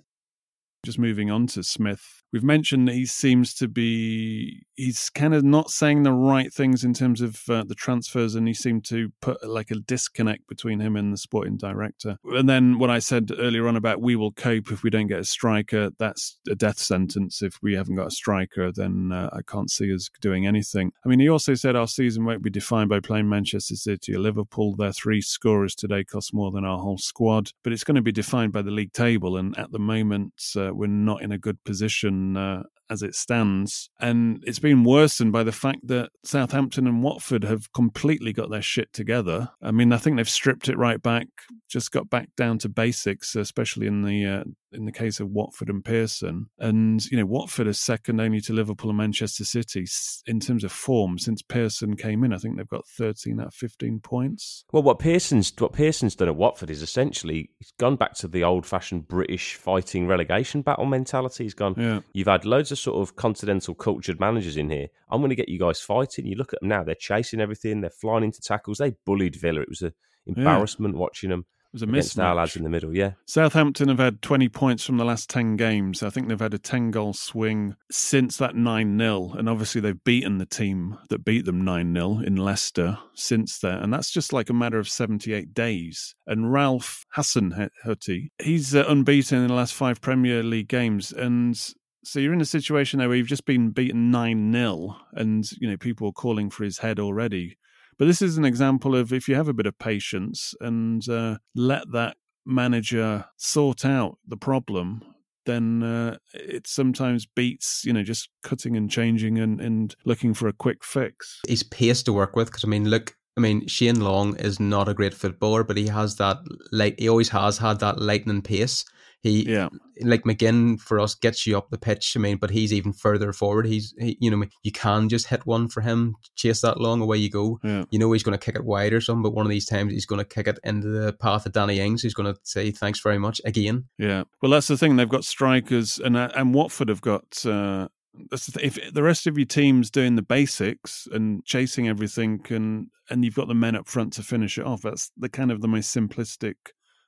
Just moving on to Smith, we've mentioned that he seems to be he's kind of not saying the right things in terms of uh, the transfers, and he seemed to put like a disconnect between him and the sporting director. And then what I said earlier on about we will cope if we don't get a striker, that's a death sentence. If we haven't got a striker, then uh, I can't see us doing anything. I mean, he also said our season won't be defined by playing Manchester City or Liverpool. Their three scorers today cost more than our whole squad, but it's going to be defined by the league table. And at the moment, uh, we're not in a good position uh, as it stands. And it's been worsened by the fact that Southampton and Watford have completely got their shit together. I mean, I think they've stripped it right back, just got back down to basics, especially in the uh, in the case of Watford and Pearson. And you know, Watford is second only to Liverpool and Manchester City in terms of form since Pearson came in. I think they've got 13 out of 15 points. Well, what Pearson's what Pearson's done at Watford is essentially he's gone back to the old-fashioned British fighting relegation battle mentality. He's gone. Yeah. You've had loads of sort of continental cultured managers in here. I'm going to get you guys fighting. You look at them now; they're chasing everything. They're flying into tackles. They bullied Villa. It was an embarrassment watching them was a our lads in the middle. Yeah, Southampton have had 20 points from the last 10 games. I think they've had a 10 goal swing since that 9 0. And obviously, they've beaten the team that beat them 9 0 in Leicester since then. And that's just like a matter of 78 days. And Ralph Hassan Hutty, he's uh, unbeaten in the last five Premier League games. And so you're in a situation there where you've just been beaten 9 0, and you know people are calling for his head already. But this is an example of if you have a bit of patience and uh, let that manager sort out the problem, then uh, it sometimes beats, you know, just cutting and changing and, and looking for a quick fix. He's pace to work with because I mean, look, I mean, Shane Long is not a great footballer, but he has that light. He always has had that lightning pace. He, Yeah. like McGinn for us, gets you up the pitch. I mean, but he's even further forward. He's, he, you know, you can just hit one for him, chase that long, away you go. Yeah. You know he's going to kick it wide or something, but one of these times he's going to kick it into the path of Danny Ings. He's going to say thanks very much again. Yeah. Well, that's the thing. They've got strikers, and uh, and Watford have got. Uh, that's the th- if the rest of your team's doing the basics and chasing everything, and and you've got the men up front to finish it off, that's the kind of the most simplistic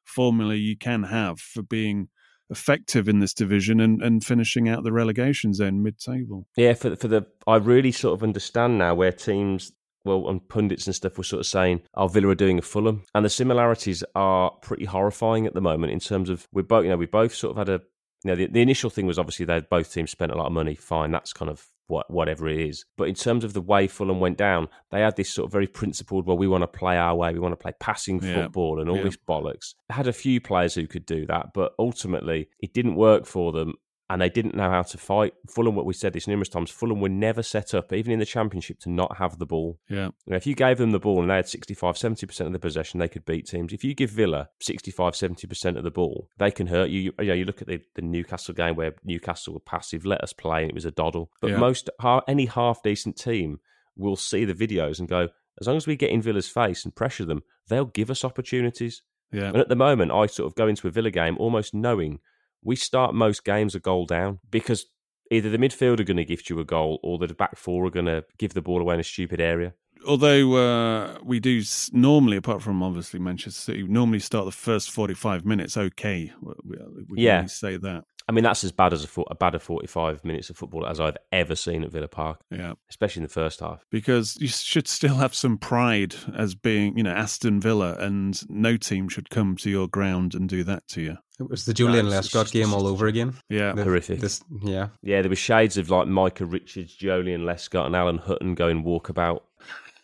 formula you can have for being effective in this division and, and finishing out the relegation zone mid-table. Yeah, for for the I really sort of understand now where teams well and pundits and stuff were sort of saying, "Oh, Villa are doing a Fulham," and the similarities are pretty horrifying at the moment in terms of we both you know we both sort of had a you know the, the initial thing was obviously they both teams spent a lot of money. Fine, that's kind of what whatever it is. But in terms of the way Fulham went down, they had this sort of very principled. Well, we want to play our way. We want to play passing Yeah. football and all Yeah. this bollocks. They had a few players who could do that, but ultimately it didn't work for them and they didn't know how to fight. Fulham, what we said this numerous times, Fulham were never set up, even in the Championship, to not have the ball. Yeah. You know, if you gave them the ball and they had 65, 70% of the possession, they could beat teams. If you give Villa 65, 70% of the ball, they can hurt you. You, you know, you look at the, the Newcastle game where Newcastle were passive, let us play, and it was a doddle. But Yeah. most, any half decent team will see the videos and go, as long as we get in Villa's face and pressure them, they'll give us opportunities. Yeah. And at the moment, I sort of go into a Villa game almost knowing we start most games a goal down because either the midfield are going to gift you a goal or the back four are going to give the ball away in a stupid area. although uh, we do normally, apart from obviously Manchester City, normally start the first forty-five minutes okay. We, we, we Yeah. say that. I mean, that's as bad as a, a bad a 45 minutes of football as I've ever seen at Villa Park, Yeah, especially in the first half. because you should still have some pride as being, you know, Aston Villa, and no team should come to your ground and do that to you. It was the Joleon No, it's- it's Lescott game all over again. Yeah, The- Horrific. This, yeah. Yeah, there were shades of like Micah Richards, Joleon Lescott, and Alan Hutton going walkabout.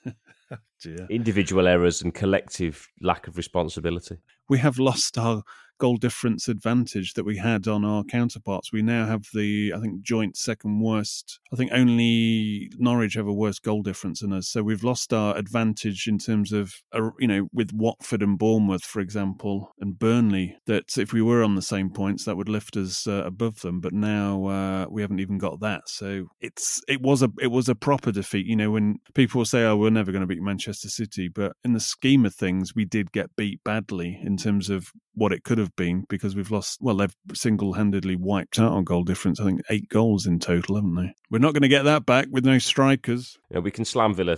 dear. Individual errors and collective lack of responsibility. we have lost our goal difference advantage that we had on our counterparts. We now have the, I think, joint second worst. I think only Norwich have a worse goal difference than us. So we've lost our advantage in terms of, uh, you know, with Watford and Bournemouth, for example, and Burnley, that if we were on the same points, that would lift us uh, above them. But now uh, we haven't even got that. So it's it was a it was a proper defeat. You know, when people say, "Oh, we're never going to beat Manchester City," but in the scheme of things, we did get beat badly in terms of what it could have been because we've lost. Well, they've single-handedly wiped out our goal difference. I think eight goals in total, haven't they? We're not going to get that back with no strikers. Yeah, we can slam Villa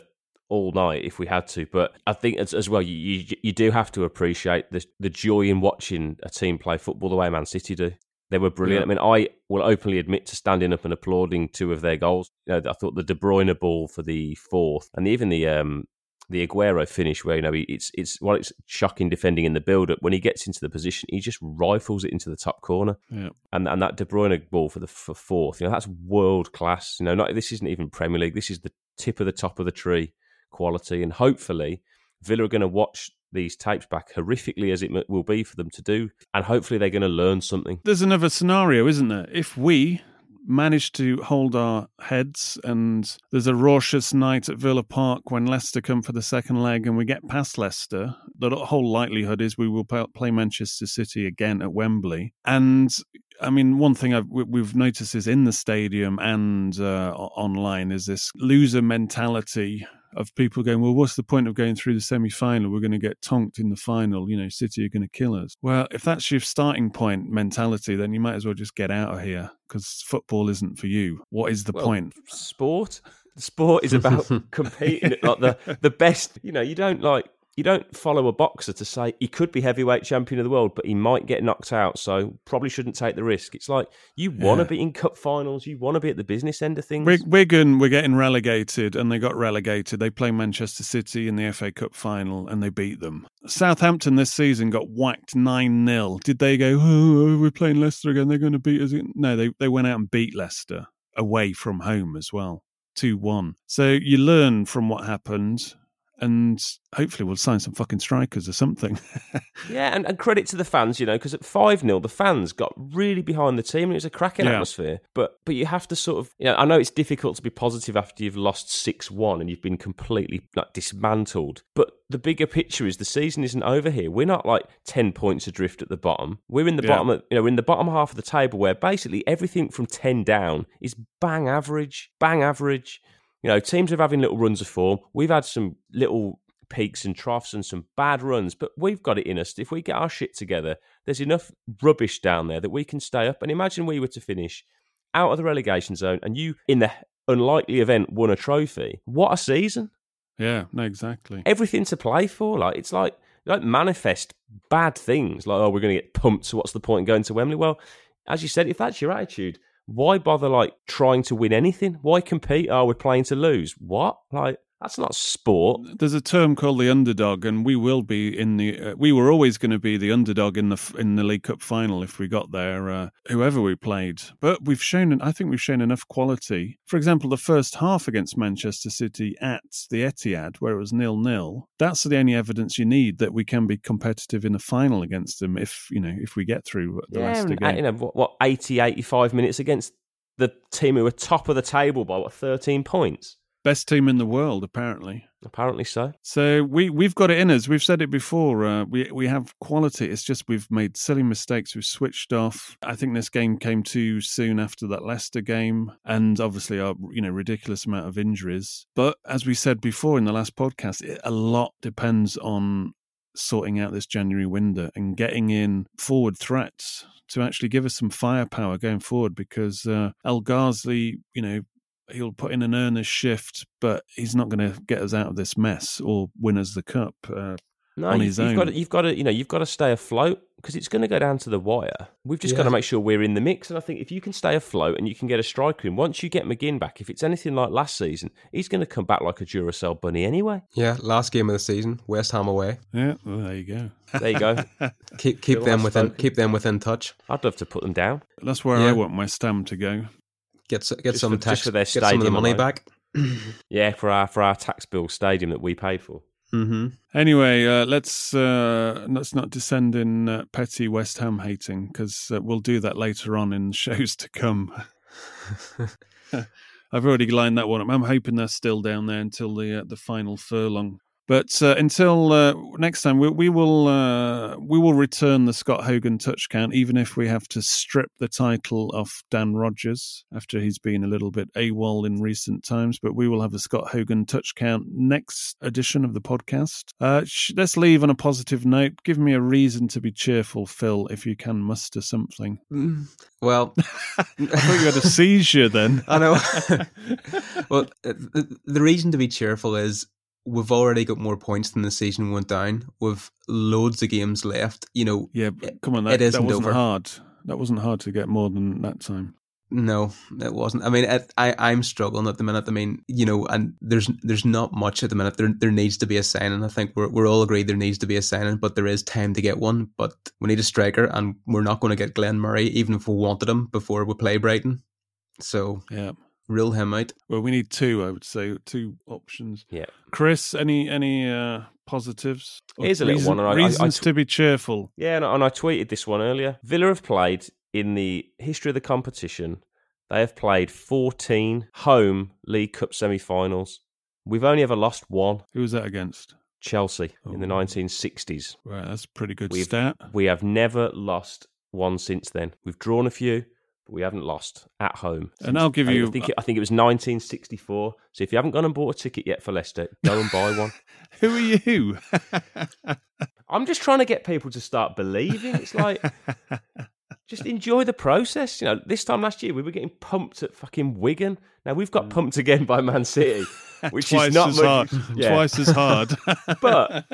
all night if we had to, but I think as, as well you, you you do have to appreciate the the joy in watching a team play football the way Man City do. They were brilliant. Yeah. I mean, I will openly admit to standing up and applauding two of their goals. You know, I thought the De Bruyne ball for the fourth, and even the um, the Aguero finish, where you know he, it's it's well, it's shocking defending in the build up. When he gets into the position, he just rifles it into the top corner Yeah. and and that De Bruyne ball for the for fourth, you know, that's world class. You know, not this isn't even Premier League. This is the tip of the top of the tree quality, and hopefully Villa are going to watch these tapes back horrifically as it will be for them to do, and hopefully they're going to learn something. There's another scenario, isn't there? If we manage to hold our heads and there's a raucous night at Villa Park when Leicester come for the second leg and we get past Leicester, the whole likelihood is we will play- Manchester City again at Wembley. And I mean, one thing I've, we- we've noticed is in the stadium and uh, online is this loser mentality of people going, well, what's the point of going through the semi final? We're going to get tonked in the final. You know, City are going to kill us. Well, if that's your starting point mentality, then you might as well just get out of here because football isn't for you. What is the Well, point? Sport, sport is about competing at like the the best. You know, you don't like you don't follow a boxer to say he could be heavyweight champion of the world, but he might get knocked out, so probably shouldn't take the risk. It's like you want to Yeah. be in cup finals, you want to be at the business end of things. Wig- Wigan were getting relegated and they got relegated. They play Manchester City in the FA Cup final and they beat them. Southampton this season got whacked 9 0. Did they go, oh, oh, we're playing Leicester again, they're going to beat us? No, they, they went out and beat Leicester away from home as well 2 1. So you learn from what happened and hopefully we'll sign some fucking strikers or something. Yeah, and, and credit to the fans, you know, because at 5 0, the fans got really behind the team and it was a cracking Yeah. atmosphere. But but you have to sort of, you know, I know it's difficult to be positive after you've lost 6 1 and you've been completely like, dismantled. But the bigger picture is the season isn't over here. We're not like 10 points adrift at the bottom. We're in the Yeah. bottom, of, you know, we're in the bottom half of the table where basically everything from 10 down is bang average, bang average. You know, teams are having little runs of form. We've had some little peaks and troughs and some bad runs, but we've got it in us. If we get our shit together, there's enough rubbish down there that we can stay up. And imagine we were to finish out of the relegation zone and you, in the unlikely event, won a trophy. What a season! yeah, no, exactly. Everything to play for. Like it's like like manifest bad things. Like oh, we're going to get pumped. So what's the point in going to Wembley? Well, as you said, if that's your attitude, why bother like trying to win anything? Why compete? Oh, we're playing to lose. What? Like that's not sport. There's a term called the underdog, and we will be in the. Uh, we were always going to be the underdog in the in the League Cup final if we got there, uh, whoever we played. But we've shown, I think we've shown enough quality. For example, the first half against Manchester City at the Etihad, where it was nil nil. That's the only evidence you need that we can be competitive in the final against them. If you know, if we get through the yeah, rest of the game. you know what, what 80, 85 minutes against the team who were top of the table by what thirteen points. Best team in the world, apparently. Apparently so. So we we've got it in us. We've said it before. Uh, we we have quality. It's just we've made silly mistakes. We've switched off. I think this game came too soon after that Leicester game, and obviously our you know ridiculous amount of injuries. But as we said before in the last podcast, it, a lot depends on sorting out this January window and getting in forward threats to actually give us some firepower going forward. Because uh, El Ghazi, you know, he'll put in an earnest shift, but he's not going to get us out of this mess or win us the cup uh, No, on you've, his you've own. got to, you've got to, you know, you've got to stay afloat because it's going to go down to the wire. We've just got to make sure we're in the mix. And I think if you can stay afloat and you can get a striker in, once you get McGinn back, if it's anything like last season, he's going to come back like a Duracell bunny anyway. Yeah, last game of the season, West Ham away. yeah, well, there you go. There you go. Keep keep Phil them within spoken. keep them within touch. I'd love to put them down. That's where Yeah. I want my stam to go. Get get Just some for- tax, for their get some of the stadium money alone. back. Yeah, for our for our tax bill stadium that we paid for. hmm Anyway, uh, let's uh, let's not descend in uh, petty West Ham hating because uh, we'll do that later on in shows to come. I've already lined that one up. I'm hoping they're still down there until the uh, the final furlong. But uh, until uh, next time, we, we will uh, we will return the Scott Hogan touch count, even if we have to strip the title off Dan Rogers after he's been a little bit AWOL in recent times. But we will have a Scott Hogan touch count next edition of the podcast. Uh, sh- let's leave on a positive note. Give me a reason to be cheerful, Phil, if you can muster something. Well, I thought you had a seizure then. I know. well, uh, the reason to be cheerful is we've already got more points than the season went down. We've loads of games left. You know, Yeah, come on, it that, that isn't wasn't over. hard. That wasn't hard to get more than that time. No, it wasn't. I mean, it, I I'm struggling at the minute. I mean, you know, and there's there's not much at the minute. There there needs to be a signing. I think we're we're all agreed there needs to be a signing, but there is time to get one. But we need a striker, and we're not going to get Glenn Murray, even if we wanted him before we play Brighton. So Yeah. Him out. Well, we need two, I would say, two options. Yeah. Chris, any any uh, positives? Here's a little one, I- I- I reasons tw- to be cheerful. Yeah, and, and I tweeted this one earlier. Villa have played in the history of the competition. They have played 14 home League Cup semi-finals. We've only ever lost one. Who was that against? Chelsea in the Oh. 1960s. Right, that's a pretty good We've, stat. We have never lost one since then. We've drawn a few, we haven't lost at home. And I'll give I you- think it, I think it was 1964. So if you haven't gone and bought a ticket yet for Leicester, go and buy one. Who are you? I'm just trying to get people to start believing. It's like just enjoy the process. You know, this time last year we were getting pumped at fucking Wigan. Now we've got pumped again by Man City, which Mm. Is not as much. hard. yeah. Twice as hard. but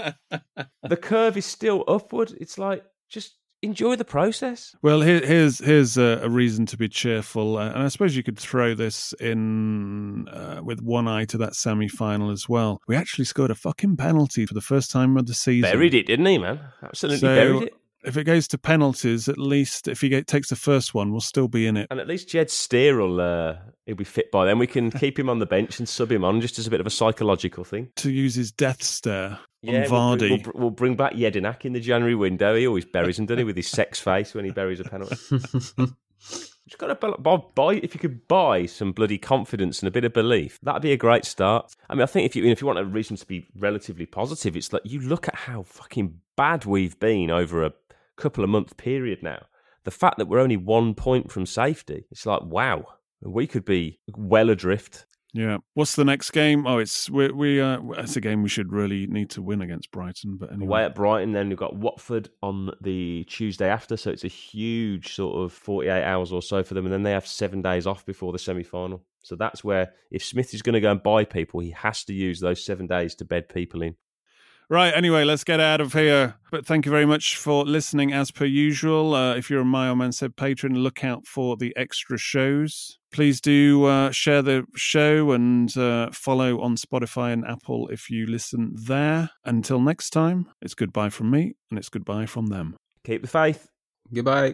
the curve is still upward. It's like just enjoy the process. Well, here, here's here's a, a reason to be cheerful, uh, and I suppose you could throw this in uh, with one eye to that semi-final as well. We actually scored a fucking penalty for the first time of the season. Buried it, didn't he, man? Absolutely So, buried it. If it goes to penalties, at least if he get, takes the first one, we'll still be in it. And at least Jed Steer will uh, he'll be fit by then. We can keep him on the bench and sub him on just as a bit of a psychological thing. To use his death stare Yeah, on we'll, Vardy. bring- we'll, we'll bring back Jedinak in the January window. He always buries him, doesn't he, with his sex face when he buries a penalty. Just got to buy if you could buy some bloody confidence and a bit of belief. That'd be a great start. I mean, I think if you if you want a reason to be relatively positive, it's like you look at how fucking bad we've been over a couple of month period now. The fact that we're only one point from safety, it's like wow, we could be well adrift. Yeah. What's the next game? Oh, it's we we uh it's a game we should really need to win against Brighton. But anyway, Away at Brighton, then we've got Watford on the Tuesday after, so it's a huge sort of 48 hours or so for them, and then they have seven days off before the semi final. So that's where, if Smith is going to go and buy people, he has to use those seven days to bed people in. Right, anyway, let's get out of here. But thank you very much for listening as per usual. Uh, if you're a My Old Man Said patron, look out for the extra shows. Please do uh, share the show and uh, follow on Spotify and Apple if you listen there. Until next time, it's goodbye from me and it's goodbye from them. Keep the faith. Goodbye.